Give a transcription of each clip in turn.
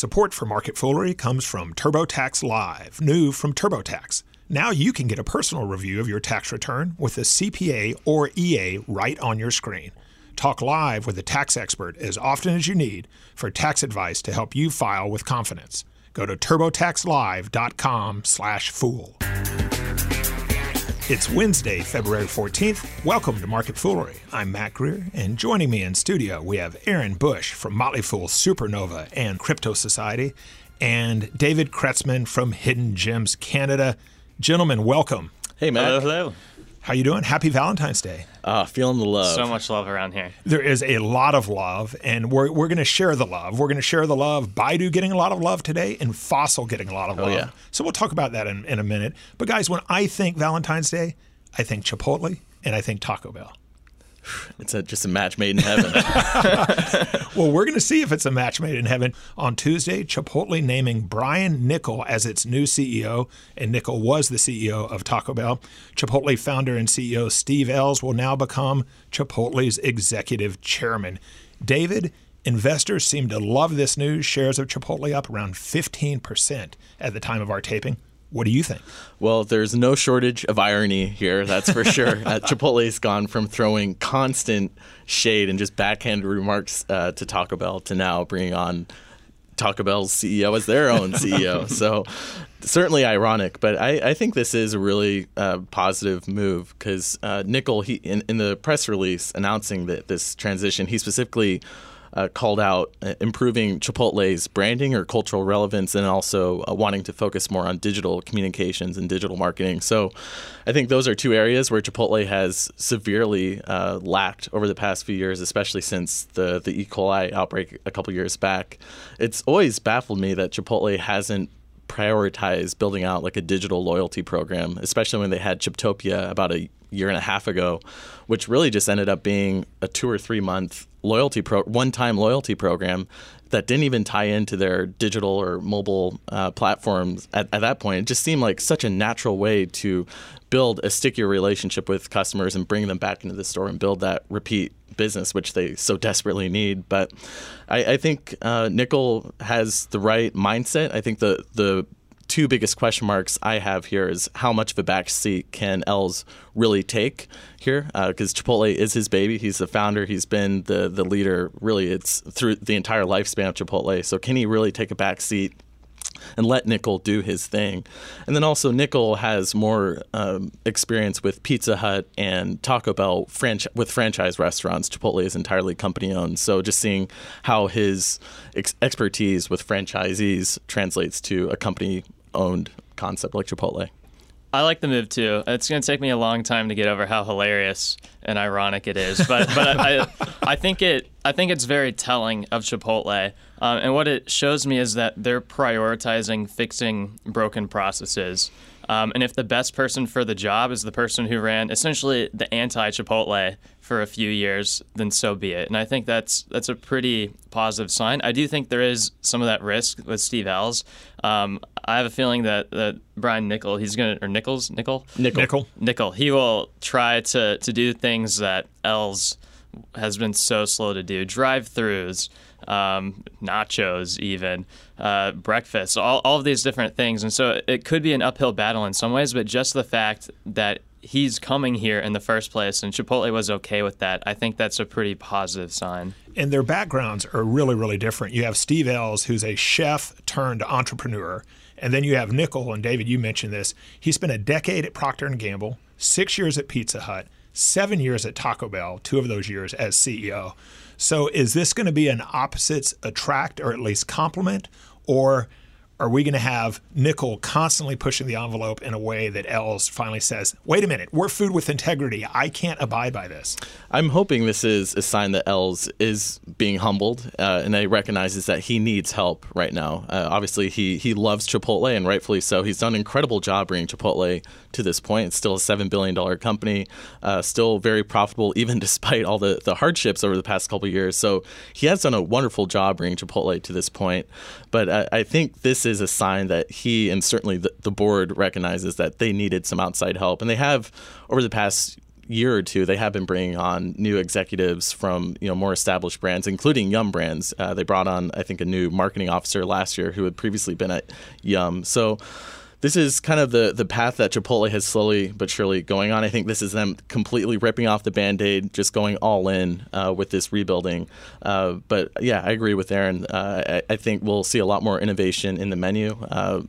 Support for Market Foolery comes from TurboTax Live, new from TurboTax. Now you can get a personal review of your tax return with a CPA or EA right on your screen. Talk live with a tax expert as often as you need for tax advice to help you file with confidence. Go to turbotaxlive.com/fool. It's Wednesday, February 14th. Welcome to Market Foolery. I'm Mac Greer, and joining me in studio, we have Aaron Bush from Motley Fool Supernova and Crypto Society, and David Kretzmann from Hidden Gems Canada. Gentlemen, welcome. Hey, Mac. Hello, hello. How you doing? Happy Valentine's Day. Ah, feeling the love. So much love around here. There is a lot of love, and we're, we're going to share the love. We're going to share the love. Baidu getting a lot of love today, and Fossil getting a lot of love. Oh, yeah. So we'll talk about that in, in a minute. But guys, when I think Valentine's Day, I think Chipotle and I think Taco Bell. It's a, just a match made in heaven. Well, we're going to see if it's a match made in heaven. On Tuesday, Chipotle naming Brian Niccol as its new CEO, and Niccol was the CEO of Taco Bell. Chipotle founder and CEO Steve Ells will now become Chipotle's executive chairman. David, investors seem to love this news. Shares of Chipotle up around 15% at the time of our taping. What do you think? well, there's no shortage of irony here, that's for sure. uh, Chipotle's gone from throwing constant shade and just backhand remarks uh, to Taco Bell to now bringing on Taco Bell's CEO as their own CEO. so certainly ironic, but I, I think this is a really uh, positive move because uh, Niccol, he in, in the press release announcing that this transition, he specifically uh, called out uh, improving Chipotle's branding or cultural relevance and also uh, wanting to focus more on digital communications and digital marketing. So I think those are two areas where Chipotle has severely uh, lacked over the past few years, especially since the, the E. coli outbreak a couple years back. It's always baffled me that Chipotle hasn't prioritize building out like a digital loyalty program, especially when they had Chiptopia about a year and a half ago, which really just ended up being a two or three month loyalty pro one time loyalty program that didn't even tie into their digital or mobile uh, platforms at, at that point. It just seemed like such a natural way to build a stickier relationship with customers and bring them back into the store and build that repeat business, which they so desperately need. But I, I think uh, Niccol has the right mindset. I think the the two biggest question marks I have here is how much of a backseat can Ells really take here? Because uh, Chipotle is his baby. He's the founder. He's been the the leader. Really, it's through the entire lifespan of Chipotle. So can he really take a backseat? and let Niccol do his thing. And then also, Niccol has more um, experience with Pizza Hut and Taco Bell with franchise restaurants. Chipotle is entirely company owned. So just seeing how his ex- expertise with franchisees translates to a company owned concept like Chipotle. I like the move too. It's going to take me a long time to get over how hilarious and ironic it is, but but I, I think it I think it's very telling of Chipotle, um, and what it shows me is that they're prioritizing fixing broken processes. Um, and if the best person for the job is the person who ran essentially the anti-Chipotle for a few years, then so be it. And I think that's that's a pretty positive sign. I do think there is some of that risk with Steve Ells. Um, I have a feeling that, that Brian Niccol, he's gonna or Nichols, Niccol, Niccol. Niccol. Niccol, he will try to to do things that Ells has been so slow to do. Drive-throughs, um, nachos, even uh, breakfast, all, all of these different things. And so it could be an uphill battle in some ways, but just the fact that he's coming here in the first place and Chipotle was okay with that, I think that's a pretty positive sign. And their backgrounds are really, really different. You have Steve Ells, who's a chef turned entrepreneur. And then you have Niccol, and David, you mentioned this. He spent a decade at Procter & Gamble, six years at Pizza Hut, seven years at Taco Bell, two of those years as CEO. So is this going to be an opposites attract or at least complement? Or are we going to have Niccol constantly pushing the envelope in a way that Ells finally says, wait a minute, we're food with integrity. I can't abide by this? I'm hoping this is a sign that Ells is being humbled uh, and he recognizes that he needs help right now. Uh, obviously, he, he loves Chipotle and rightfully so. He's done an incredible job bringing Chipotle to this point. It's still a $7 billion company, uh, still very profitable, even despite all the, the hardships over the past couple years. So he has done a wonderful job bringing Chipotle to this point. But I, I think this is a sign that he and certainly the, the board recognizes that they needed some outside help. And they have, over the past year or two, they have been bringing on new executives from you know more established brands, including Yum Brands. Uh, they brought on, I think, a new marketing officer last year who had previously been at Yum. So this is kind of the the path that Chipotle has slowly but surely going on. I think this is them completely ripping off the band aid, just going all in uh, with this rebuilding. Uh, but yeah, I agree with Aaron. Uh, I, I, think we'll see a lot more innovation in the menu. Uh,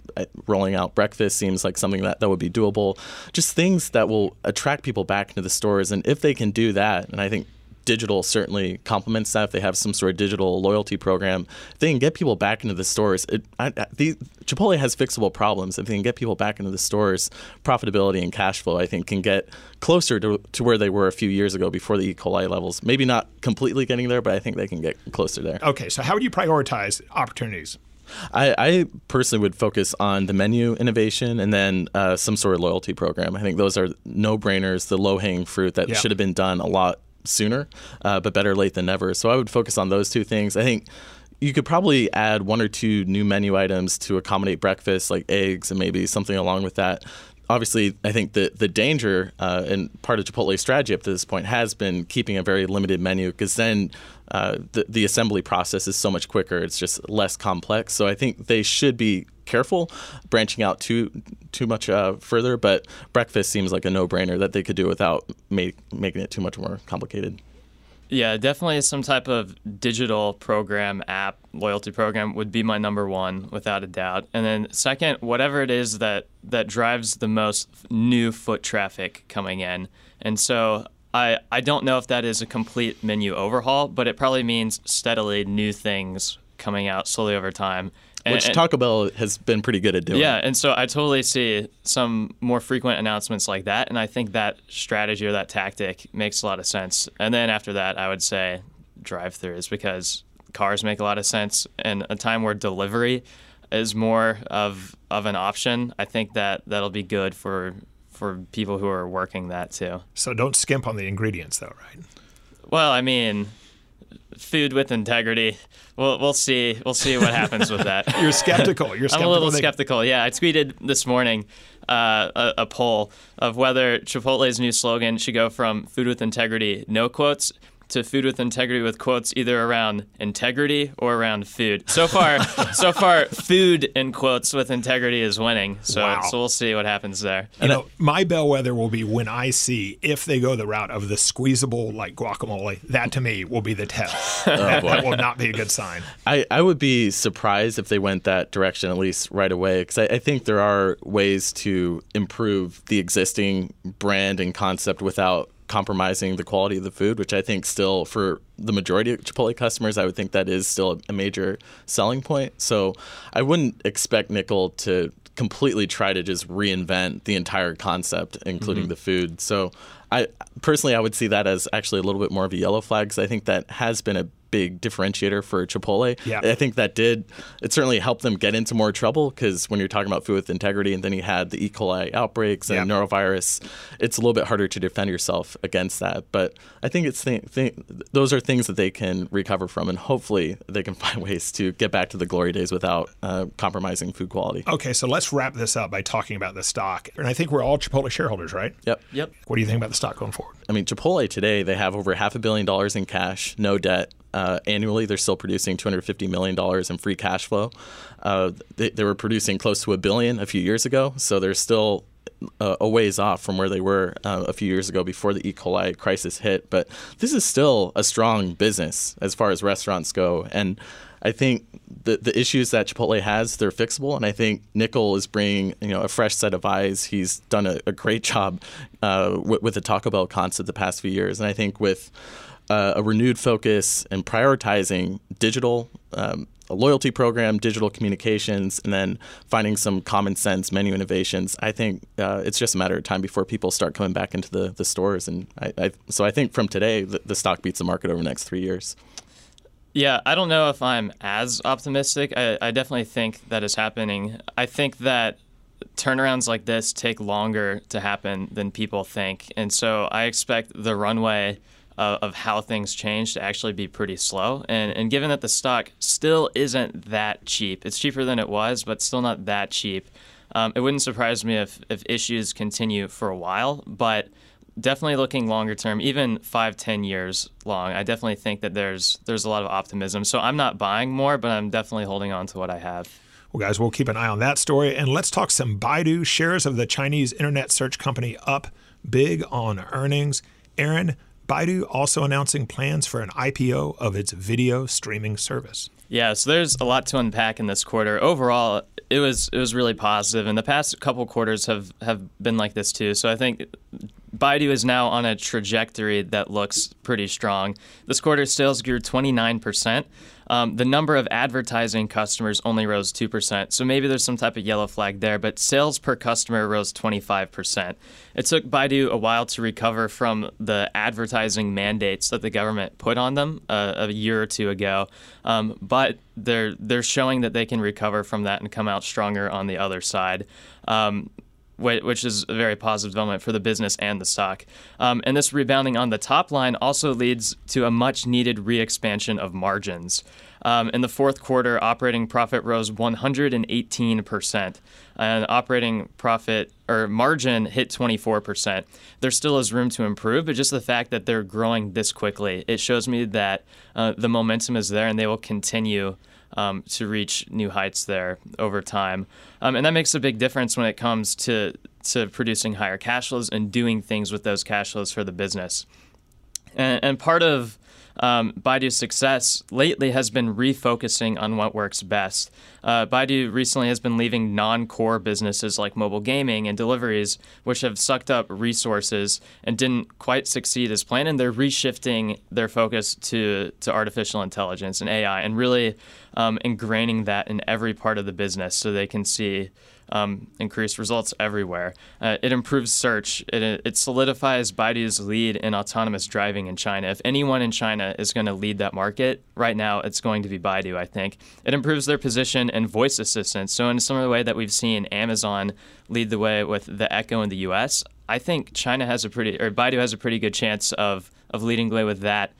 rolling out breakfast seems like something that, that would be doable. Just things that will attract people back into the stores. And if they can do that, and I think digital certainly complements that. If they have some sort of digital loyalty program, if they can get people back into the stores. It, I, the, Chipotle has fixable problems. If they can get people back into the stores, profitability and cash flow, I think, can get closer to, to where they were a few years ago before the E. coli levels. Maybe not completely getting there, but I think they can get closer there. Okay, so how would you prioritize opportunities? I, I, personally would focus on the menu innovation and then uh, some sort of loyalty program. I think those are no brainers, the low hanging fruit that yeah. should have been done a lot sooner, uh, but better late than never. So I would focus on those two things. I think you could probably add one or two new menu items to accommodate breakfast, like eggs and maybe something along with that. Obviously, I think the the danger uh, and part of Chipotle's strategy up to this point has been keeping a very limited menu because then uh, the the assembly process is so much quicker. It's just less complex. So I think they should be careful branching out too too much uh, further. But breakfast seems like a no brainer that they could do without make, making it too much more complicated. Yeah, definitely some type of digital program, app, loyalty program would be my number one without a doubt. And then second, whatever it is that that drives the most new foot traffic coming in. And so I, I don't know if that is a complete menu overhaul, but it probably means steadily new things coming out slowly over time. And, Which Taco Bell has been pretty good at doing. Yeah, and so I totally see some more frequent announcements like that, and I think that strategy or that tactic makes a lot of sense. And then after that, I would say drive-throughs because cars make a lot of sense, and a time where delivery is more of of an option. I think that that'll be good for for people who are working that too. So don't skimp on the ingredients, though, right? Well, I mean, food with integrity. We'll we'll see we'll see what happens with that. You're skeptical. You're skeptical. I'm a little skeptical. Yeah, I tweeted this morning uh, a, a, poll of whether Chipotle's new slogan should go from "Food with integrity, no quotes" to food with integrity with quotes either around integrity or around food. So far, so far, food in quotes with integrity is winning. So, wow. so we'll see what happens there. You know, my bellwether will be when I see if they go the route of the squeezable like guacamole. That to me will be the tell. oh, that, that, will not be a good sign. I, I would be surprised if they went that direction at least right away because I, I think there are ways to improve the existing brand and concept without compromising the quality of the food, which I think still for the majority of Chipotle customers, I would think that is still a major selling point. So I wouldn't expect Niccol to completely try to just reinvent the entire concept, including mm-hmm. the food. So I personally I would see that as actually a little bit more of a yellow flag because I think that has been a big differentiator for Chipotle. Yeah. I think that did it certainly helped them get into more trouble because when you're talking about food with integrity and then you had the E. coli outbreaks and yeah. norovirus, it's a little bit harder to defend yourself against that. But I think it's th- th- those are things that they can recover from, and hopefully they can find ways to get back to the glory days without uh, compromising food quality. Okay, so let's wrap this up by talking about the stock. And I think we're all Chipotle shareholders, right? Yep. Yep. What do you think about the stock going forward? I mean, Chipotle today they have over half a billion dollars in cash, no debt uh, annually. They're still producing $250 million in free cash flow. Uh, they, they, were producing close to a billion a few years ago, so they're still uh, a ways off from where they were uh, a few years ago before the E. coli crisis hit. But this is still a strong business as far as restaurants go. And I think the the issues that Chipotle has, they're fixable, and I think Niccol is bringing you know a fresh set of eyes. He's done a, a great job uh, with, with the Taco Bell concept the past few years, and I think with uh, a renewed focus and prioritizing digital, um, a loyalty program, digital communications, and then finding some common sense menu innovations. I think uh, it's just a matter of time before people start coming back into the, the stores. And I, I, so I think from today, the, the stock beats the market over the next three years. Yeah, I don't know if I'm as optimistic. I, I definitely think that is happening. I think that turnarounds like this take longer to happen than people think. And so I expect the runway of how things change to actually be pretty slow. And, and given that the stock still isn't that cheap, it's cheaper than it was, but still not that cheap. Um, it wouldn't surprise me if, if issues continue for a while, but definitely looking longer term, even five, ten years long. I definitely think that there's there's a lot of optimism. So I'm not buying more, but I'm definitely holding on to what I have. Well, guys, we'll keep an eye on that story. And let's talk some Baidu shares of the Chinese internet search company up big on earnings. Aaron, Baidu also announcing plans for an IPO of its video streaming service. Yeah, so there's a lot to unpack in this quarter. Overall, it was it was really positive, and the past couple quarters have have been like this too. So I think Baidu is now on a trajectory that looks pretty strong. This quarter, sales grew 29%. Um, the number of advertising customers only rose 2%. So maybe there's some type of yellow flag there, but sales per customer rose 25%. It took Baidu a while to recover from the advertising mandates that the government put on them uh, a year or two ago, um, but they're, they're showing that they can recover from that and come out stronger on the other side. Um, which is a very positive development for the business and the stock. Um, and this rebounding on the top line also leads to a much needed re expansion of margins. Um, in the fourth quarter, operating profit rose 118%, and operating profit or margin hit 24%. There still is room to improve, but just the fact that they're growing this quickly, it shows me that uh, the momentum is there and they will continue um, to reach new heights there over time. Um, and that makes a big difference when it comes to, to producing higher cash flows and doing things with those cash flows for the business. And, and part of um, Baidu's success lately has been refocusing on what works best. Uh, Baidu recently has been leaving non core businesses like mobile gaming and deliveries, which have sucked up resources and didn't quite succeed as planned. And they're reshifting their focus to, to artificial intelligence and AI and really um, ingraining that in every part of the business so they can see um, increased results everywhere. Uh, it improves search. It, it solidifies Baidu's lead in autonomous driving in China. If anyone in China is going to lead that market, right now it's going to be Baidu, I think. It improves their position in voice assistance. So, in a similar way that we've seen Amazon lead the way with the Echo in the US, I think China has a pretty, or Baidu has a pretty good chance of, of leading the way with that.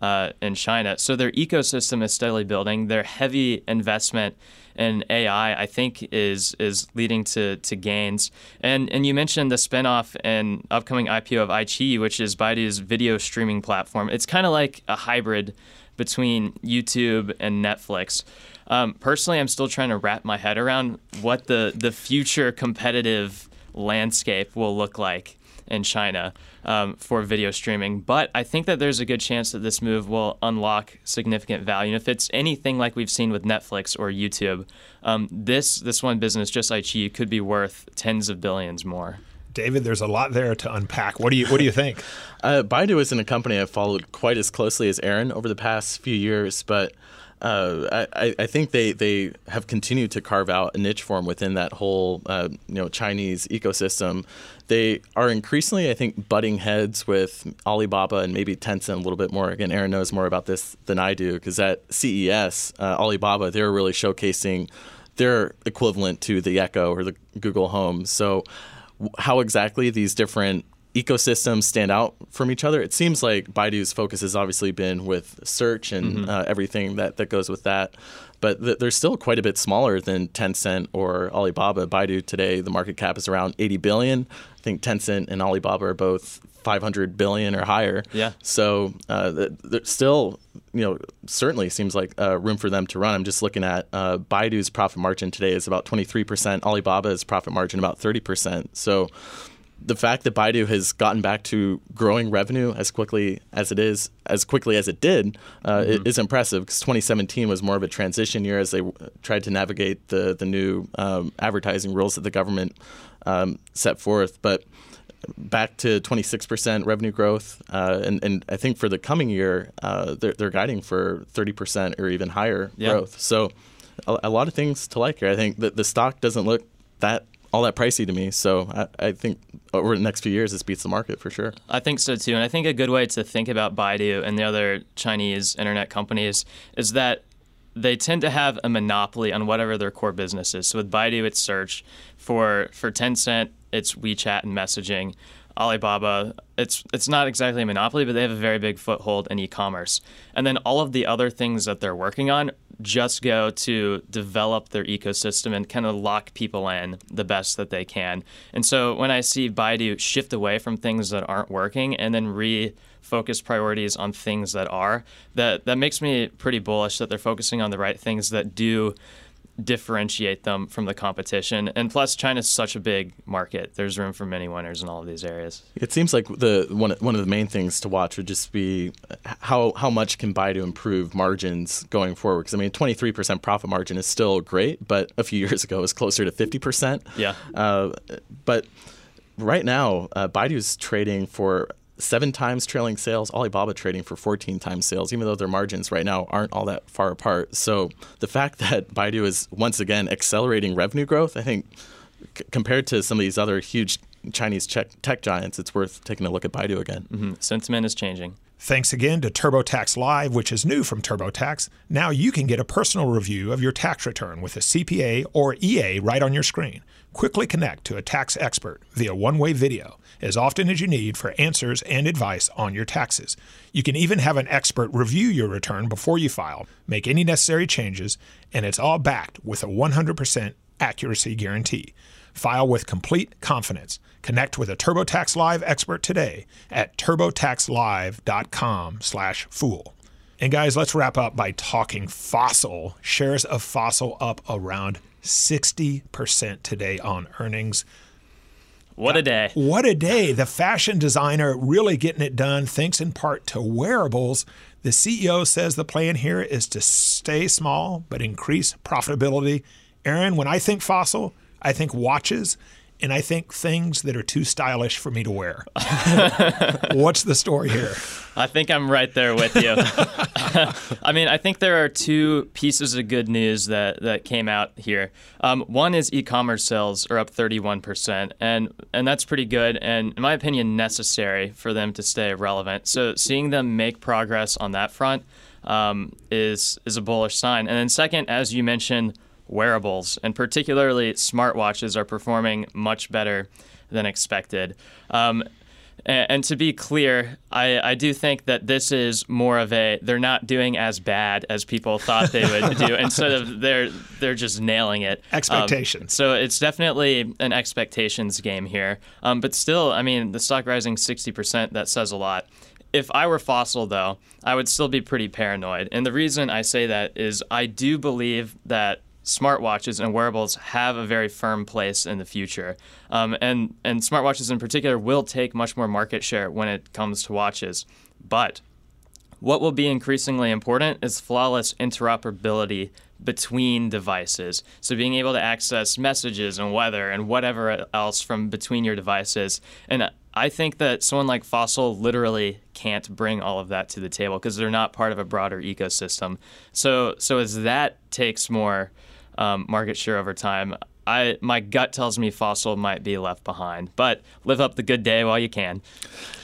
Uh, in China. So their ecosystem is steadily building. Their heavy investment in AI, I think, is is leading to, to gains. And and you mentioned the spinoff and upcoming IPO of iQIYI, which is Baidu's video streaming platform. It's kind of like a hybrid between YouTube and Netflix. Um, personally, I'm still trying to wrap my head around what the the future competitive landscape will look like in China um, for video streaming. But I think that there's a good chance that this move will unlock significant value. And if it's anything like we've seen with Netflix or YouTube, um, this this one business, just iQIYI, could be worth tens of billions more. David, there's a lot there to unpack. What do you What do you think? uh, Baidu isn't a company I've followed quite as closely as Aaron over the past few years, but uh, I, I, think they, they have continued to carve out a niche form within that whole uh, you know Chinese ecosystem. They are increasingly, I think, butting heads with Alibaba and maybe Tencent a little bit more. Again, Aaron knows more about this than I do because at CES, uh, Alibaba they're really showcasing their equivalent to the Echo or the Google Home. So, how exactly these different ecosystems stand out from each other. It seems like Baidu's focus has obviously been with search and mm-hmm. uh, everything that, that goes with that. But th- they're still quite a bit smaller than Tencent or Alibaba. Baidu today, the market cap is around 80 billion. I think Tencent and Alibaba are both 500 billion or higher. Yeah. So uh, there's still, you know, certainly seems like uh, room for them to run. I'm just looking at uh, Baidu's profit margin today is about 23%. Alibaba's profit margin about 30%. So the fact that Baidu has gotten back to growing revenue as quickly as it is, as quickly as it did, uh, mm-hmm. is impressive. Because 2017 was more of a transition year as they tried to navigate the the new um, advertising rules that the government um, set forth. But back to 26% revenue growth, uh, and and I think for the coming year, uh, they're they're guiding for 30% or even higher yeah. growth. So a, a, lot of things to like here. I think that the stock doesn't look that all that pricey to me. So I, I, think over the next few years, this beats the market for sure. I think so too. And I think a good way to think about Baidu and the other Chinese internet companies is that they tend to have a monopoly on whatever their core business is. So with Baidu, it's search. For for Tencent, it's WeChat and messaging. Alibaba, it's it's not exactly a monopoly, but they have a very big foothold in e-commerce. And then all of the other things that they're working on, just go to develop their ecosystem and kind of lock people in the best that they can. And so when I see Baidu shift away from things that aren't working and then refocus priorities on things that are, that that makes me pretty bullish that they're focusing on the right things that do differentiate them from the competition. And plus, China's such a big market. There's room for many winners in all of these areas. It seems like the one one of the main things to watch would just be how how much can Baidu improve margins going forward. Because I mean, 23% profit margin is still great, but a few years ago it was closer to 50%. Yeah. Uh, but right now, uh, Baidu is trading for seven times trailing sales, Alibaba trading for 14 times sales, even though their margins right now aren't all that far apart. So the fact that Baidu is once again accelerating revenue growth, I think c- compared to some of these other huge Chinese tech giants, it's worth taking a look at Baidu again. Mm-hmm. Sentiment is changing. Thanks again to TurboTax Live, which is new from TurboTax. Now you can get a personal review of your tax return with a CPA or EA right on your screen. Quickly connect to a tax expert via one way video as often as you need for answers and advice on your taxes. You can even have an expert review your return before you file, make any necessary changes, and it's all backed with a 100% accuracy guarantee. File with complete confidence. Connect with a TurboTax Live expert today at turbotaxlive.com/fool. And guys, let's wrap up by talking Fossil. Shares of Fossil up around 60% today on earnings. What a day. What a day. The fashion designer really getting it done thanks in part to wearables. The CEO says the plan here is to stay small but increase profitability. Aaron, when I think fossil, I think watches and I think things that are too stylish for me to wear. What's the story here? I think I'm right there with you. I mean, I think there are two pieces of good news that, that came out here. Um, one is e-commerce sales are up 31%, and and that's pretty good, and in my opinion, necessary for them to stay relevant. So seeing them make progress on that front um, is is a bullish sign. And then second, as you mentioned wearables, and particularly smartwatches, are performing much better than expected. Um, and, and, to be clear, I, I do think that this is more of a they're not doing as bad as people thought they would do. Instead of they're they're just nailing it. Expectations. Um, so it's definitely an expectations game here. Um, but still, I mean, the stock rising sixty percent that says a lot if I were fossil, though, I would still be pretty paranoid. And the reason I say that is I do believe that smartwatches and wearables have a very firm place in the future. Um, and, and smartwatches in particular will take much more market share when it comes to watches. But what will be increasingly important is flawless interoperability between devices. So being able to access messages and weather and whatever else from between your devices. And I think that someone like Fossil literally can't bring all of that to the table because they're not part of a broader ecosystem. So so as that takes more um, market share over time. I my gut tells me Fossil might be left behind, but live up the good day while you can.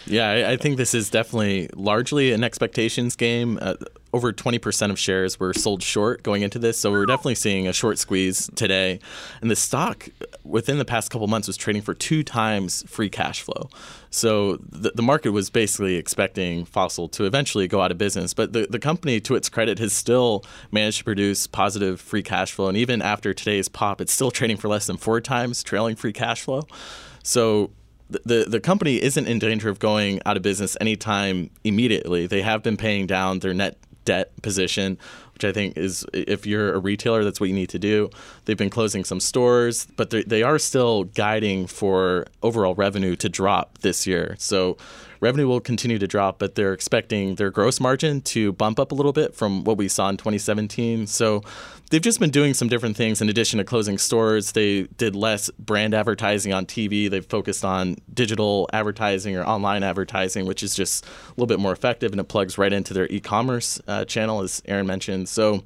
Yeah, I, I think this is definitely largely an expectations game. Uh, over 20% of shares were sold short going into this, so we're definitely seeing a short squeeze today. And the stock uh, within the past couple months was trading for two times free cash flow. So the, the market was basically expecting Fossil to eventually go out of business, but the, the company, to its credit, has still managed to produce positive free cash flow. And even after today's pop, it's still trading for less than four times trailing free cash flow. So the, the company isn't in danger of going out of business anytime immediately. They have been paying down their net debt position, which I think is if you're a retailer, that's what you need to do. They've been closing some stores, but they are still guiding for overall revenue to drop this year. So revenue will continue to drop, but they're expecting their gross margin to bump up a little bit from what we saw in 2017. So they've just been doing some different things in addition to closing stores. They did less brand advertising on TV. They've focused on digital advertising or online advertising, which is just a little bit more effective and it plugs right into their e commerce uh, channel, as Aaron mentioned. So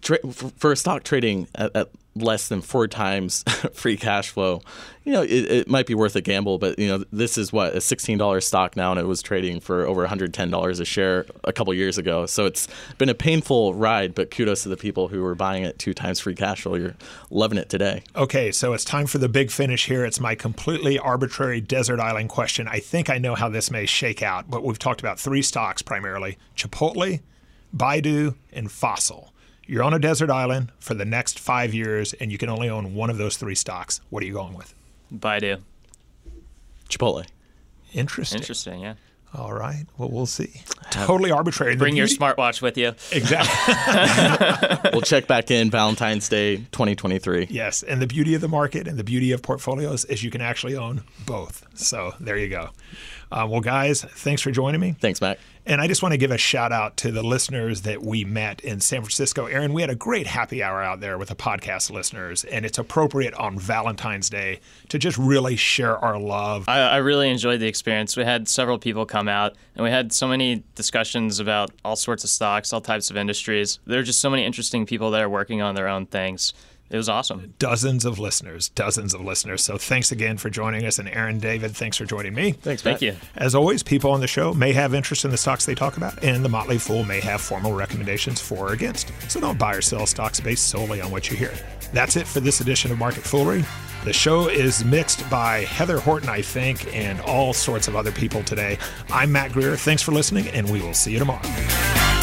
tra- for stock trading at, at less than four times free cash flow, you know, it, it, might be worth a gamble. But you know, this is what a sixteen dollars stock now, and it was trading for over one hundred ten dollars a share a couple years ago. So it's been a painful ride. But kudos to the people who were buying it two times free cash flow. You're loving it today. Okay, so it's time for the big finish here. It's my completely arbitrary desert island question. I think I know how this may shake out, but we've talked about three stocks primarily: Chipotle, Baidu, and Fossil. You're on a desert island for the next five years, and you can only own one of those three stocks. What are you going with? Baidu. Chipotle. Interesting. Interesting, yeah. All right. Well, we'll see. Totally arbitrary. The Bring your smartwatch with you. Exactly. We'll check back in Valentine's Day 2023. yes. And the beauty of the market and the beauty of portfolios is you can actually own both. So there you go. Uh, well, guys, thanks for joining me. Thanks, Mac. And I just want to give a shout out to the listeners that we met in San Francisco. Aaron, we had a great happy hour out there with the podcast listeners, and it's appropriate on Valentine's Day to just really share our love. I, I really enjoyed the experience. We had several people come out, and we had so many discussions about all sorts of stocks, all types of industries. There are just so many interesting people there working on their own things. It was awesome. Dozens of listeners, dozens of listeners. So thanks again for joining us. And Aaron, David, thanks for joining me. Thanks, Thank you. As always, people on the show may have interest in the stocks they talk about, and the Motley Fool may have formal recommendations for or against. So don't buy or sell stocks based solely on what you hear. That's it for this edition of Market Foolery. The show is mixed by Heather Horton, I think, and all sorts of other people today. I'm Mac Greer. Thanks for listening, and we will see you tomorrow.